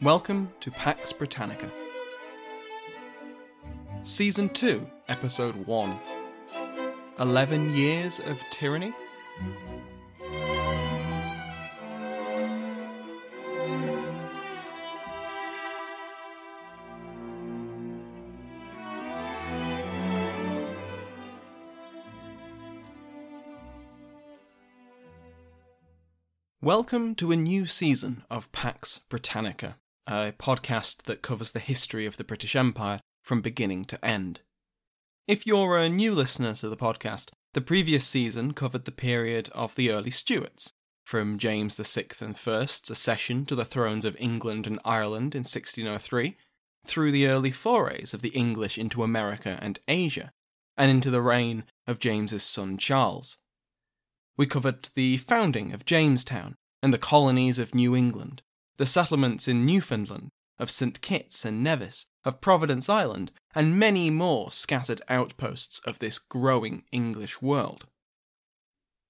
Welcome to Pax Britannica. Season 2, Episode 1 11 Years of Tyranny? Welcome to a new season of Pax Britannica, a podcast that covers the history of the British Empire from beginning to end. If you're a new listener to the podcast, the previous season covered the period of the early Stuarts, from James VI and I's accession to the thrones of England and Ireland in 1603, through the early forays of the English into America and Asia, and into the reign of James's son Charles. We covered the founding of Jamestown and the colonies of New England, the settlements in Newfoundland, of St. Kitts and Nevis, of Providence Island, and many more scattered outposts of this growing English world.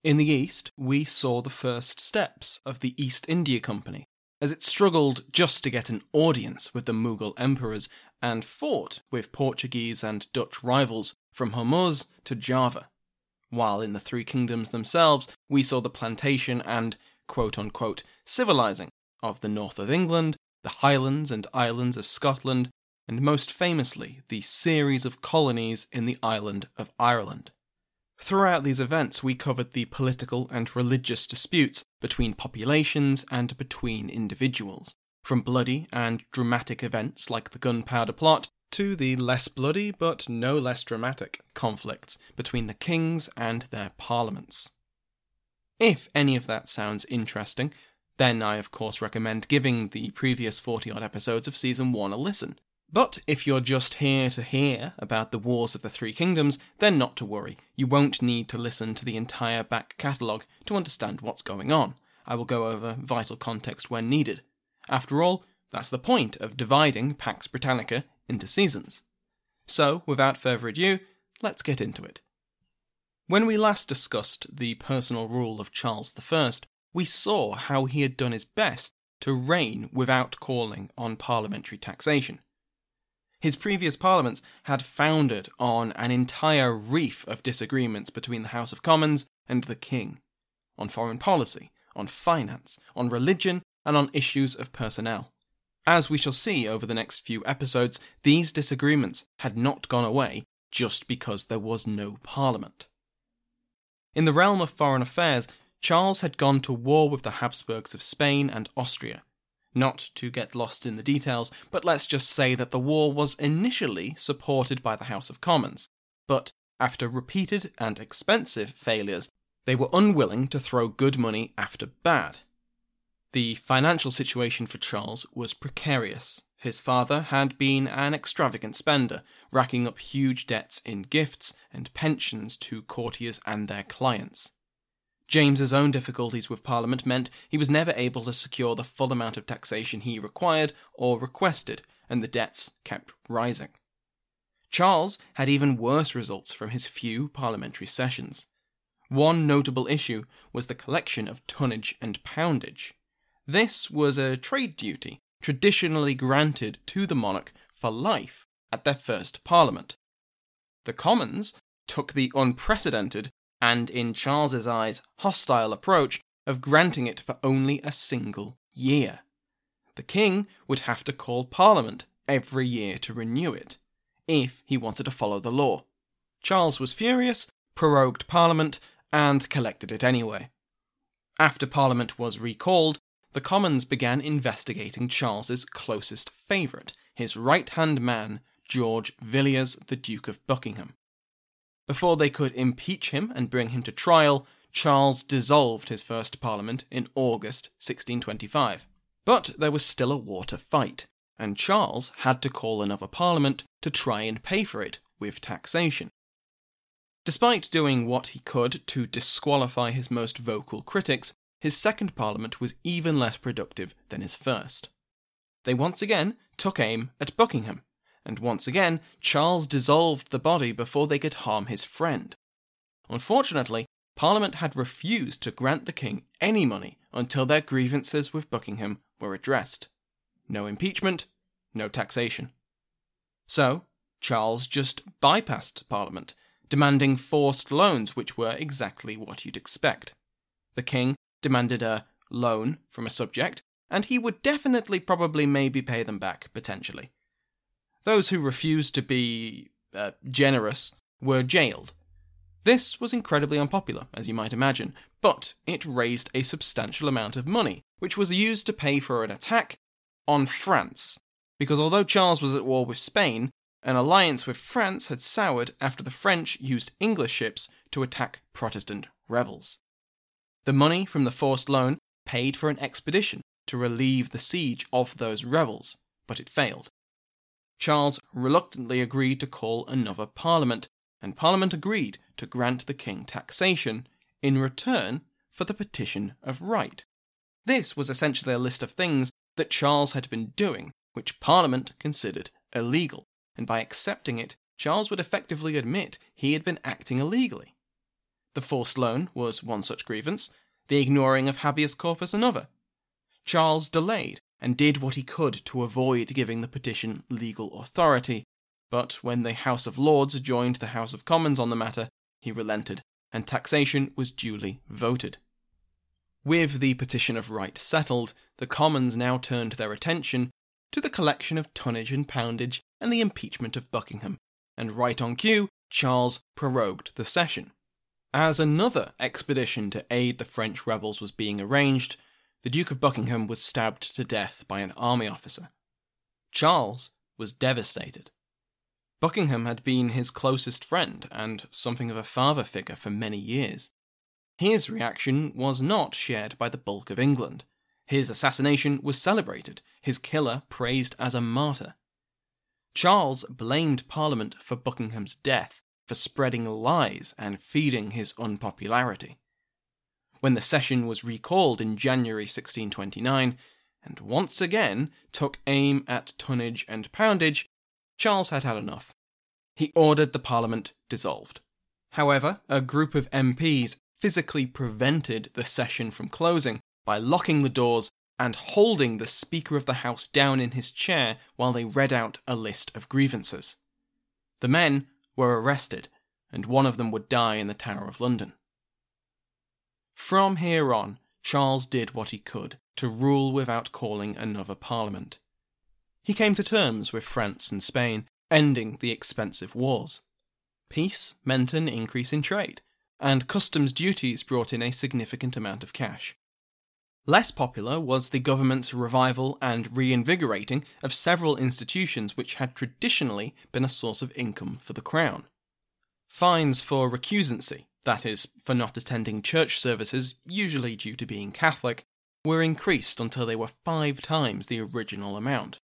In the East, we saw the first steps of the East India Company, as it struggled just to get an audience with the Mughal emperors and fought with Portuguese and Dutch rivals from Hormuz to Java. While in the Three Kingdoms themselves, we saw the plantation and quote unquote civilizing of the north of England, the Highlands and Islands of Scotland, and most famously, the series of colonies in the island of Ireland. Throughout these events, we covered the political and religious disputes between populations and between individuals, from bloody and dramatic events like the Gunpowder Plot to the less bloody but no less dramatic conflicts between the kings and their parliaments. If any of that sounds interesting, then I of course recommend giving the previous 40 odd episodes of Season 1 a listen. But if you're just here to hear about the Wars of the Three Kingdoms, then not to worry. You won't need to listen to the entire back catalogue to understand what's going on. I will go over vital context when needed. After all, that's the point of dividing Pax Britannica into seasons. So, without further ado, let's get into it. When we last discussed the personal rule of Charles I, we saw how he had done his best to reign without calling on parliamentary taxation. His previous parliaments had foundered on an entire reef of disagreements between the House of Commons and the King on foreign policy, on finance, on religion, and on issues of personnel. As we shall see over the next few episodes, these disagreements had not gone away just because there was no parliament. In the realm of foreign affairs, Charles had gone to war with the Habsburgs of Spain and Austria. Not to get lost in the details, but let's just say that the war was initially supported by the House of Commons, but after repeated and expensive failures, they were unwilling to throw good money after bad. The financial situation for Charles was precarious. His father had been an extravagant spender, racking up huge debts in gifts and pensions to courtiers and their clients. James's own difficulties with Parliament meant he was never able to secure the full amount of taxation he required or requested, and the debts kept rising. Charles had even worse results from his few parliamentary sessions. One notable issue was the collection of tonnage and poundage. This was a trade duty traditionally granted to the monarch for life at their first parliament. The Commons took the unprecedented and, in Charles's eyes, hostile approach of granting it for only a single year. The king would have to call Parliament every year to renew it, if he wanted to follow the law. Charles was furious, prorogued Parliament, and collected it anyway. After Parliament was recalled, the Commons began investigating Charles's closest favourite, his right hand man, George Villiers, the Duke of Buckingham. Before they could impeach him and bring him to trial, Charles dissolved his first Parliament in August 1625. But there was still a war to fight, and Charles had to call another Parliament to try and pay for it with taxation. Despite doing what he could to disqualify his most vocal critics, his second Parliament was even less productive than his first. They once again took aim at Buckingham, and once again Charles dissolved the body before they could harm his friend. Unfortunately, Parliament had refused to grant the king any money until their grievances with Buckingham were addressed. No impeachment, no taxation. So, Charles just bypassed Parliament, demanding forced loans, which were exactly what you'd expect. The king demanded a loan from a subject, and he would definitely probably maybe pay them back, potentially. Those who refused to be uh, generous were jailed. This was incredibly unpopular, as you might imagine, but it raised a substantial amount of money, which was used to pay for an attack on France. Because although Charles was at war with Spain, an alliance with France had soured after the French used English ships to attack Protestant rebels. The money from the forced loan paid for an expedition to relieve the siege of those rebels, but it failed. Charles reluctantly agreed to call another parliament, and Parliament agreed to grant the king taxation in return for the petition of right. This was essentially a list of things that Charles had been doing, which Parliament considered illegal, and by accepting it, Charles would effectively admit he had been acting illegally. The forced loan was one such grievance, the ignoring of habeas corpus another. Charles delayed and did what he could to avoid giving the petition legal authority, but when the House of Lords joined the House of Commons on the matter, he relented, and taxation was duly voted. With the petition of right settled, the Commons now turned their attention to the collection of tonnage and poundage and the impeachment of Buckingham, and right on cue, Charles prorogued the session. As another expedition to aid the French rebels was being arranged, the Duke of Buckingham was stabbed to death by an army officer. Charles was devastated. Buckingham had been his closest friend and something of a father figure for many years. His reaction was not shared by the bulk of England. His assassination was celebrated, his killer praised as a martyr. Charles blamed Parliament for Buckingham's death, for spreading lies and feeding his unpopularity. When the session was recalled in January 1629, and once again took aim at tonnage and poundage, Charles had had enough. He ordered the Parliament dissolved. However, a group of MPs physically prevented the session from closing by locking the doors and holding the Speaker of the House down in his chair while they read out a list of grievances. The men were arrested, and one of them would die in the Tower of London. From here on, Charles did what he could to rule without calling another parliament. He came to terms with France and Spain, ending the expensive wars. Peace meant an increase in trade, and customs duties brought in a significant amount of cash. Less popular was the government's revival and reinvigorating of several institutions which had traditionally been a source of income for the crown. Fines for recusancy, that is, for not attending church services, usually due to being Catholic, were increased until they were five times the original amount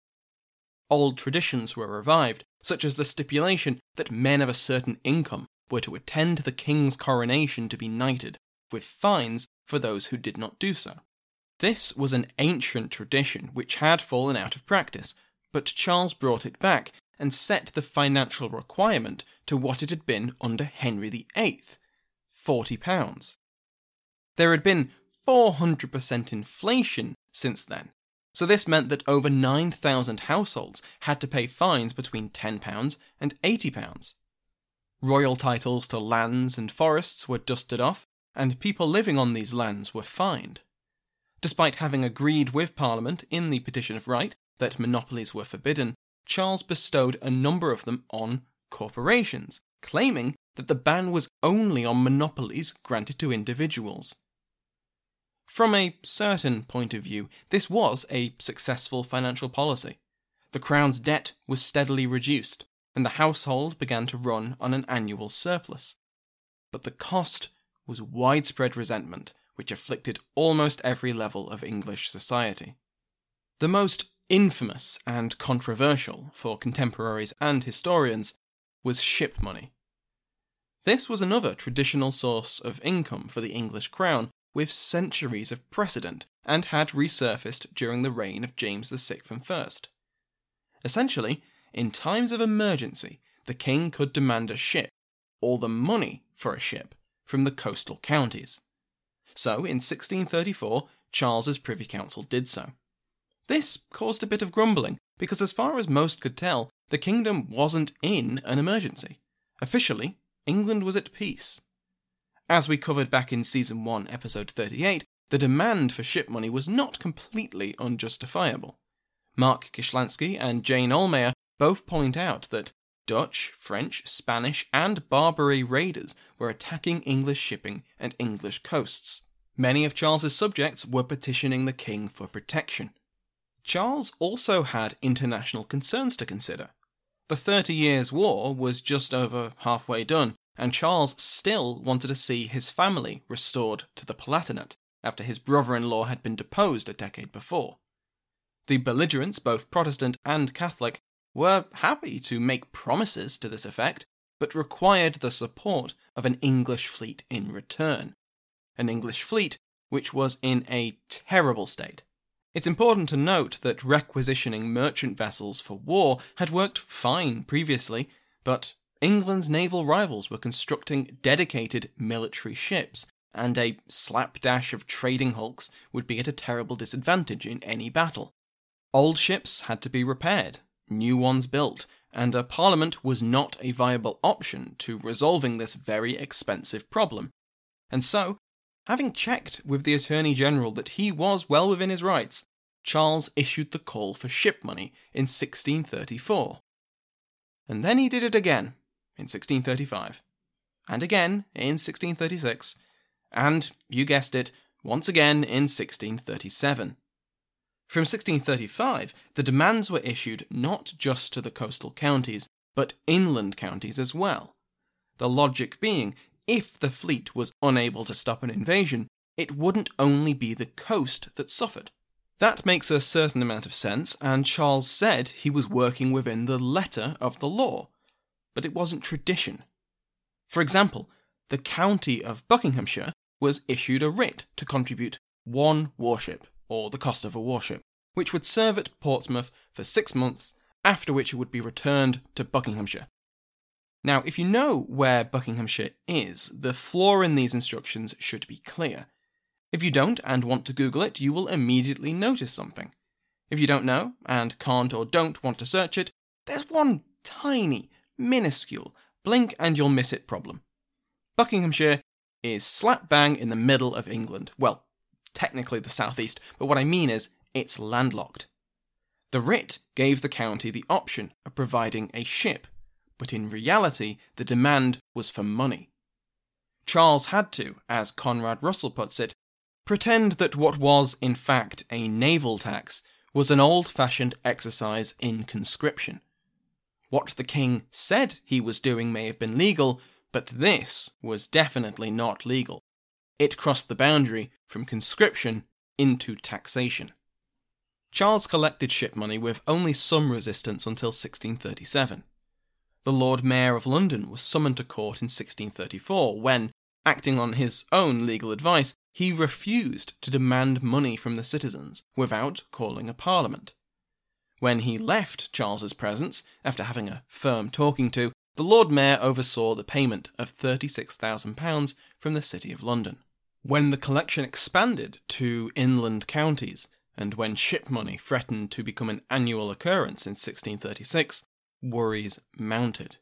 old traditions were revived, such as the stipulation that men of a certain income were to attend the king's coronation to be knighted, with fines for those who did not do so. This was an ancient tradition which had fallen out of practice, but Charles brought it back and set the financial requirement to what it had been under Henry VIII £40. There had been 400% inflation since then. So this meant that over 9,000 households had to pay fines between £10 and £80. Royal titles to lands and forests were dusted off, and people living on these lands were fined. Despite having agreed with Parliament in the Petition of Right that monopolies were forbidden, Charles bestowed a number of them on corporations, claiming that the ban was only on monopolies granted to individuals. From a certain point of view, this was a successful financial policy. The Crown's debt was steadily reduced, and the household began to run on an annual surplus. But the cost was widespread resentment, which afflicted almost every level of English society. The most infamous and controversial for contemporaries and historians was ship money. This was another traditional source of income for the English crown with centuries of precedent and had resurfaced during the reign of James VI and I. Essentially, in times of emergency, the king could demand a ship, or the money for a ship, from the coastal counties. So, in 1634, Charles's Privy Council did so. This caused a bit of grumbling, because as far as most could tell, the kingdom wasn't in an emergency. Officially, England was at peace. As we covered back in Season 1, Episode 38, the demand for ship money was not completely unjustifiable. Mark Kishlansky and Jane Ohlmeyer both point out that Dutch, French, Spanish, and Barbary raiders were attacking English shipping and English coasts. Many of Charles's subjects were petitioning the king for protection. Charles also had international concerns to consider. The Thirty Years' War was just over halfway done, and Charles still wanted to see his family restored to the Palatinate after his brother in law had been deposed a decade before. The belligerents, both Protestant and Catholic, were happy to make promises to this effect, but required the support of an English fleet in return. An English fleet which was in a terrible state. It's important to note that requisitioning merchant vessels for war had worked fine previously, but England's naval rivals were constructing dedicated military ships, and a slapdash of trading hulks would be at a terrible disadvantage in any battle. Old ships had to be repaired, new ones built, and a parliament was not a viable option to resolving this very expensive problem. And so, having checked with the Attorney General that he was well within his rights, Charles issued the call for ship money in 1634. And then he did it again in 1635, and again in 1636, and, you guessed it, once again in 1637. From 1635, the demands were issued not just to the coastal counties, but inland counties as well. The logic being, if the fleet was unable to stop an invasion, it wouldn't only be the coast that suffered. That makes a certain amount of sense, and Charles said he was working within the letter of the law, but it wasn't tradition. For example, the county of Buckinghamshire was issued a writ to contribute one warship, or the cost of a warship, which would serve at Portsmouth for six months, after which it would be returned to Buckinghamshire. Now, if you know where Buckinghamshire is, the flaw in these instructions should be clear. If you don't and want to Google it, you will immediately notice something. If you don't know, and can't or don't want to search it, there's one tiny, minuscule, blink and you'll miss it problem. Buckinghamshire is slap bang in the middle of England. Well, technically the southeast, but what I mean is it's landlocked. The writ gave the county the option of providing a ship, but in reality the demand was for money. Charles had to, as Conrad Russell puts it, pretend that what was in fact a naval tax was an old fashioned exercise in conscription. What the king said he was doing may have been legal, but this was definitely not legal. It crossed the boundary from conscription into taxation. Charles collected ship money with only some resistance until 1637. The Lord Mayor of London was summoned to court in 1634 when, acting on his own legal advice, he refused to demand money from the citizens without calling a parliament. When he left Charles's presence, after having a firm talking to, the Lord Mayor oversaw the payment of £36,000 from the City of London. When the collection expanded to inland counties, and when ship money threatened to become an annual occurrence in 1636, worries mounted.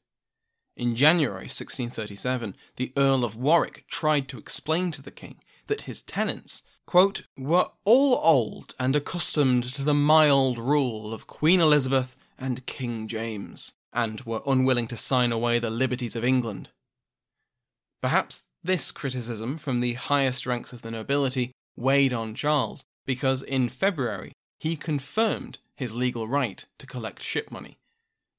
In January 1637, the Earl of Warwick tried to explain to the king that his tenants, quote, were all old and accustomed to the mild rule of Queen Elizabeth and King James, and were unwilling to sign away the liberties of England. Perhaps this criticism from the highest ranks of the nobility weighed on Charles, because in February he confirmed his legal right to collect ship money.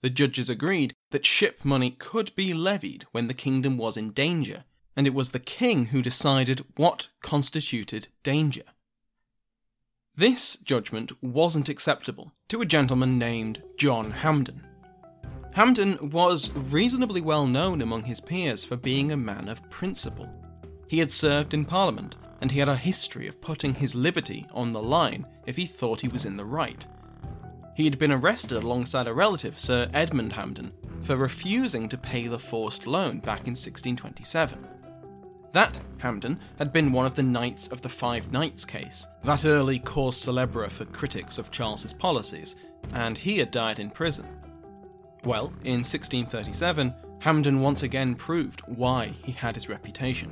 The judges agreed that ship money could be levied when the kingdom was in danger, and it was the king who decided what constituted danger. This judgment wasn't acceptable to a gentleman named John Hampden. Hampden was reasonably well known among his peers for being a man of principle. He had served in Parliament, and he had a history of putting his liberty on the line if he thought he was in the right. He had been arrested alongside a relative, Sir Edmund Hampden, for refusing to pay the forced loan back in 1627. That Hampden had been one of the Knights of the Five Knights case, that early cause celebre for critics of Charles's policies, and he had died in prison. Well, in 1637, Hampden once again proved why he had his reputation.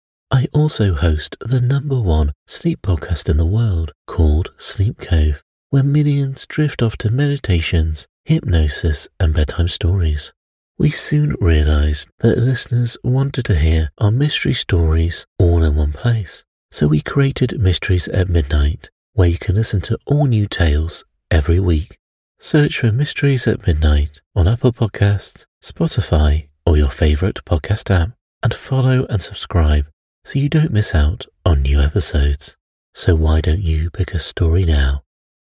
I also host the number one sleep podcast in the world called Sleep Cove, where millions drift off to meditations, hypnosis, and bedtime stories. We soon realized that listeners wanted to hear our mystery stories all in one place, so we created Mysteries at Midnight, where you can listen to all new tales every week. Search for Mysteries at Midnight on Apple Podcasts, Spotify, or your favorite podcast app, and follow and subscribe so you don't miss out on new episodes. So why don't you pick a story now?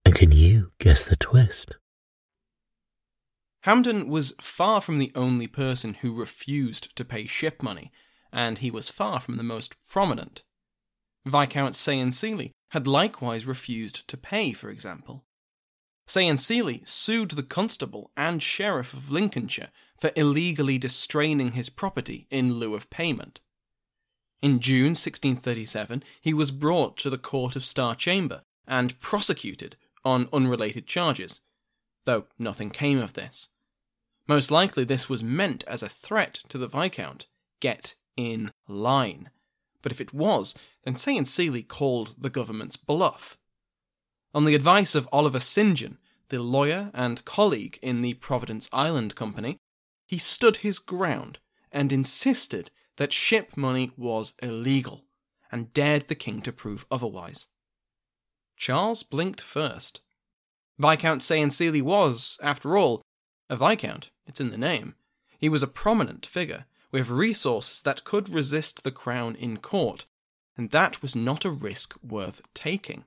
And can you guess the twist? Hampden was far from the only person who refused to pay ship money, and he was far from the most prominent. Viscount Saye and Sele had likewise refused to pay, for example. Saye and Sele sued the constable and sheriff of Lincolnshire for illegally distraining his property in lieu of payment. In June 1637, he was brought to the Court of Star Chamber and prosecuted on unrelated charges, though nothing came of this. Most likely, this was meant as a threat to the Viscount get in line. But if it was, then Saye and Sele called the government's bluff. On the advice of Oliver St. John, the lawyer and colleague in the Providence Island Company, he stood his ground and insisted that ship money was illegal, and dared the king to prove otherwise. Charles blinked first. Viscount Saye and Sele was, after all, a viscount, it's in the name. He was a prominent figure, with resources that could resist the crown in court, and that was not a risk worth taking.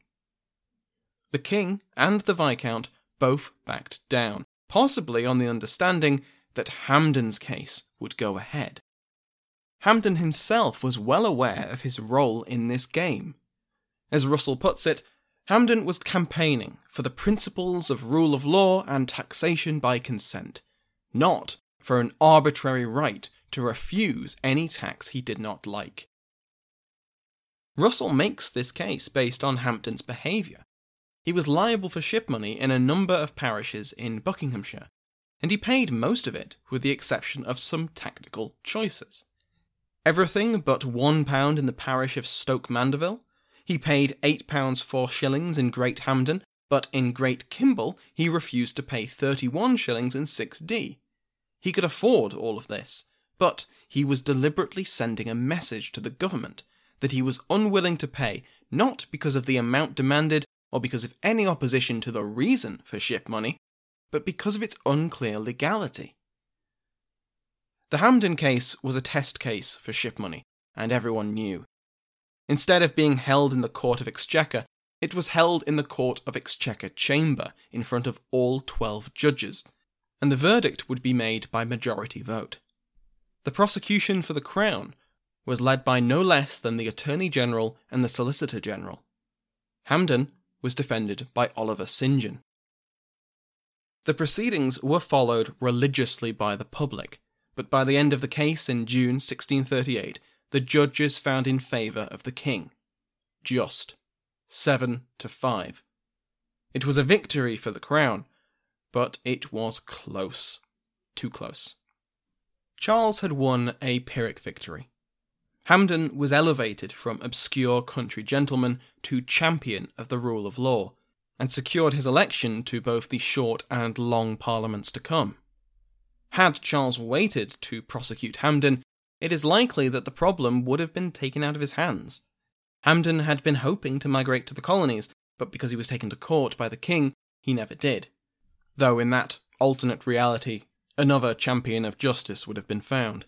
The king and the viscount both backed down, possibly on the understanding that Hampden's case would go ahead. Hampden himself was well aware of his role in this game. As Russell puts it, Hampden was campaigning for the principles of rule of law and taxation by consent, not for an arbitrary right to refuse any tax he did not like. Russell makes this case based on Hampden's behaviour. He was liable for ship money in a number of parishes in Buckinghamshire, and he paid most of it with the exception of some tactical choices. Everything but one pound in the parish of Stoke Mandeville. He paid eight pounds four shillings in Great Hampden, but in Great Kimble he refused to pay thirty-one shillings in 6D. He could afford all of this, but he was deliberately sending a message to the government that he was unwilling to pay not because of the amount demanded or because of any opposition to the reason for ship money, but because of its unclear legality. The Hampden case was a test case for ship money, and everyone knew. Instead of being held in the Court of Exchequer, it was held in the Court of Exchequer Chamber in front of all 12 judges, and the verdict would be made by majority vote. The prosecution for the Crown was led by no less than the Attorney General and the Solicitor General. Hampden was defended by Oliver St. John. The proceedings were followed religiously by the public, but by the end of the case in June 1638, the judges found in favour of the king. Just. Seven to five. It was a victory for the crown, but it was close. Too close. Charles had won a Pyrrhic victory. Hampden was elevated from obscure country gentleman to champion of the rule of law, and secured his election to both the short and long parliaments to come. Had Charles waited to prosecute Hampden, it is likely that the problem would have been taken out of his hands. Hampden had been hoping to migrate to the colonies, but because he was taken to court by the king, he never did. Though in that alternate reality, another champion of justice would have been found.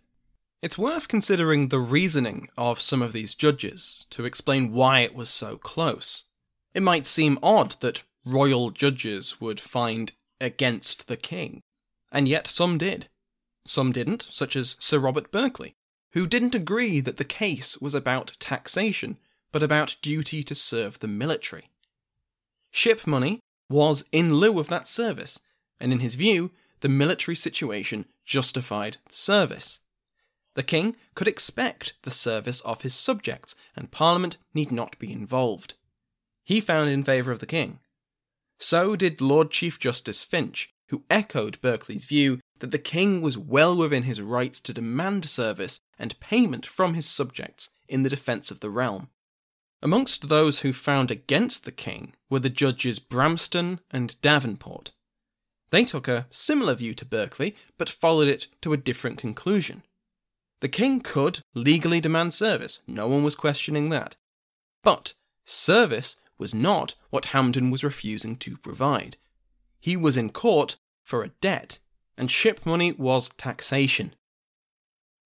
It's worth considering the reasoning of some of these judges to explain why it was so close. It might seem odd that royal judges would find against the king, and yet some did. Some didn't, such as Sir Robert Berkeley, who didn't agree that the case was about taxation, but about duty to serve the military. Ship money was in lieu of that service, and in his view, the military situation justified the service. The king could expect the service of his subjects, and Parliament need not be involved. He found in favour of the king. So did Lord Chief Justice Finch, who echoed Berkeley's view that the king was well within his rights to demand service and payment from his subjects in the defence of the realm. Amongst those who found against the king were the judges Bramston and Davenport. They took a similar view to Berkeley, but followed it to a different conclusion. The king could legally demand service, no one was questioning that. But service was not what Hampden was refusing to provide. He was in court for a debt, and ship money was taxation.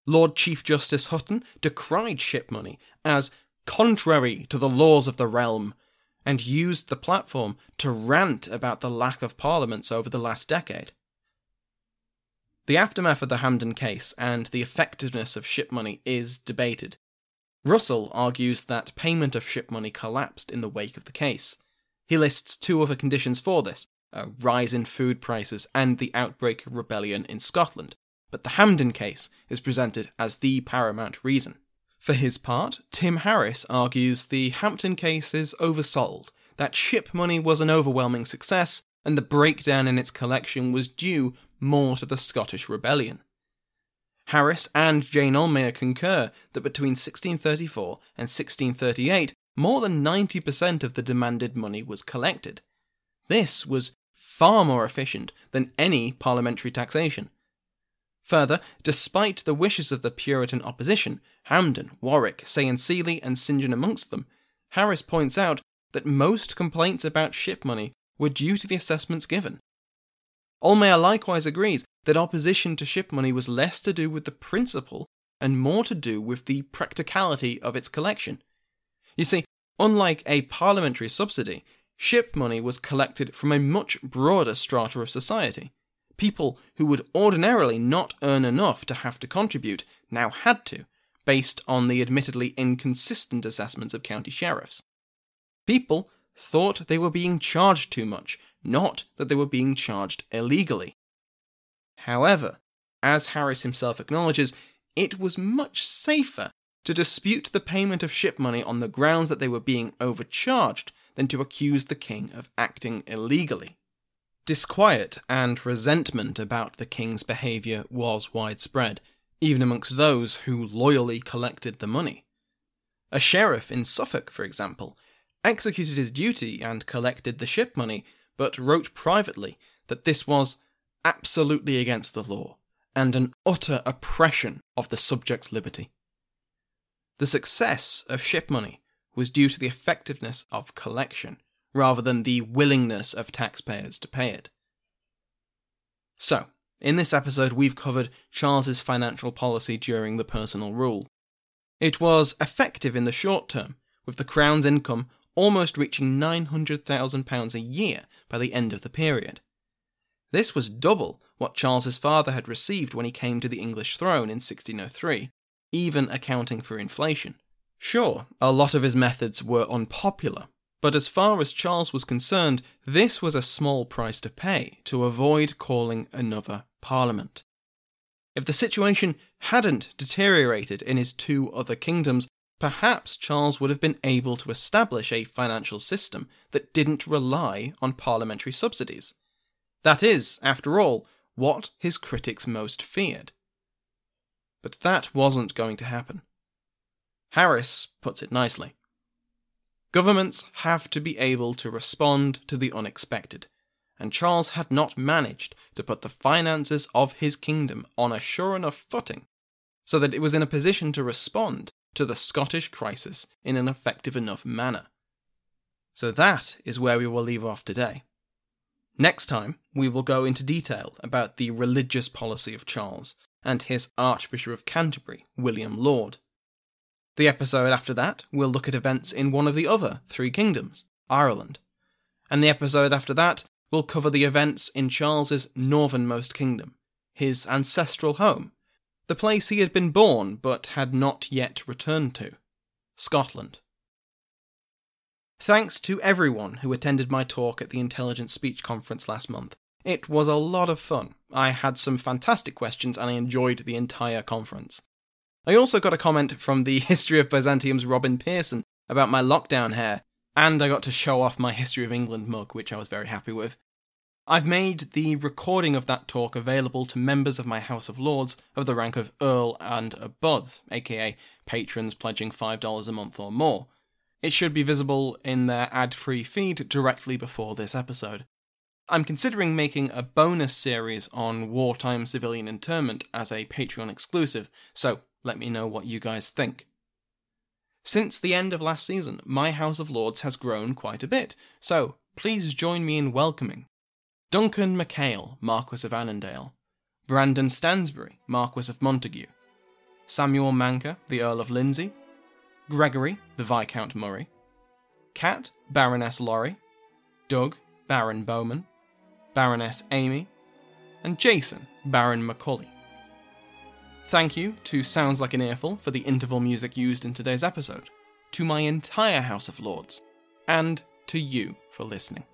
Lord Chief Justice Hutton decried ship money as contrary to the laws of the realm, and used the platform to rant about the lack of parliaments over the last decade. The aftermath of the Hampden case and the effectiveness of ship money is debated. Russell argues that payment of ship money collapsed in the wake of the case. He lists two other conditions for this a rise in food prices and the outbreak of rebellion in Scotland, but the Hampden case is presented as the paramount reason. For his part, Tim Harris argues the Hampden case is oversold, that ship money was an overwhelming success, and the breakdown in its collection was due more to the Scottish Rebellion. Harris and Jane Ohlmeyer concur that between 1634 and 1638, more than 90% of the demanded money was collected. This was far more efficient than any parliamentary taxation. Further, despite the wishes of the Puritan opposition, Hampden, Warwick, Say and St. John amongst them, Harris points out that most complaints about ship money were due to the assessments given. Ohlmeyer likewise agrees that opposition to ship money was less to do with the principle and more to do with the practicality of its collection. You see, unlike a parliamentary subsidy, ship money was collected from a much broader strata of society. People who would ordinarily not earn enough to have to contribute now had to, based on the admittedly inconsistent assessments of county sheriffs. People thought they were being charged too much, not that they were being charged illegally. However, as Harris himself acknowledges, it was much safer to dispute the payment of ship money on the grounds that they were being overcharged than to accuse the king of acting illegally. Disquiet and resentment about the king's behaviour was widespread, even amongst those who loyally collected the money. A sheriff in Suffolk, for example, executed his duty and collected the ship money, but wrote privately that this was absolutely against the law and an utter oppression of the subject's liberty. The success of ship money was due to the effectiveness of collection rather than the willingness of taxpayers to pay it. So, in this episode, we've covered Charles's financial policy during the personal rule. It was effective in the short term, with the Crown's income almost reaching £900,000 a year by the end of the period. This was double what Charles's father had received when he came to the English throne in 1603, even accounting for inflation. Sure, a lot of his methods were unpopular, but as far as Charles was concerned, this was a small price to pay to avoid calling another parliament. If the situation hadn't deteriorated in his two other kingdoms, perhaps Charles would have been able to establish a financial system that didn't rely on parliamentary subsidies. That is, after all, what his critics most feared. But that wasn't going to happen. Harris puts it nicely. Governments have to be able to respond to the unexpected, and Charles had not managed to put the finances of his kingdom on a sure enough footing so that it was in a position to respond to the Scottish crisis in an effective enough manner. So that is where we will leave off today. Next time, we will go into detail about the religious policy of Charles and his Archbishop of Canterbury, William Laud. The episode after that we'll look at events in one of the other three kingdoms, Ireland. And the episode after that we'll cover the events in Charles's northernmost kingdom, his ancestral home, the place he had been born but had not yet returned to, Scotland. Thanks to everyone who attended my talk at the Intelligent Speech Conference last month. It was a lot of fun. I had some fantastic questions and I enjoyed the entire conference. I also got a comment from the History of Byzantium's Robin Pierson about my lockdown hair, and I got to show off my History of England mug, which I was very happy with. I've made the recording of that talk available to members of my House of Lords of the rank of Earl and above, aka patrons pledging $5 a month or more. It should be visible in their ad free feed directly before this episode. I'm considering making a bonus series on wartime civilian internment as a Patreon exclusive, so let me know what you guys think. Since the end of last season, my House of Lords has grown quite a bit, so please join me in welcoming Duncan MacHale, Marquis of Annandale, Brandon Stansbury, Marquis of Montague, Samuel Manker, the Earl of Lindsey, Gregory, the Viscount Murray, Cat, Baroness Laurie, Doug, Baron Bowman, Baroness Amy, and Jason, Baron Macaulay. Thank you to Sounds Like an Earful for the interval music used in today's episode, to my entire House of Lords, and to you for listening.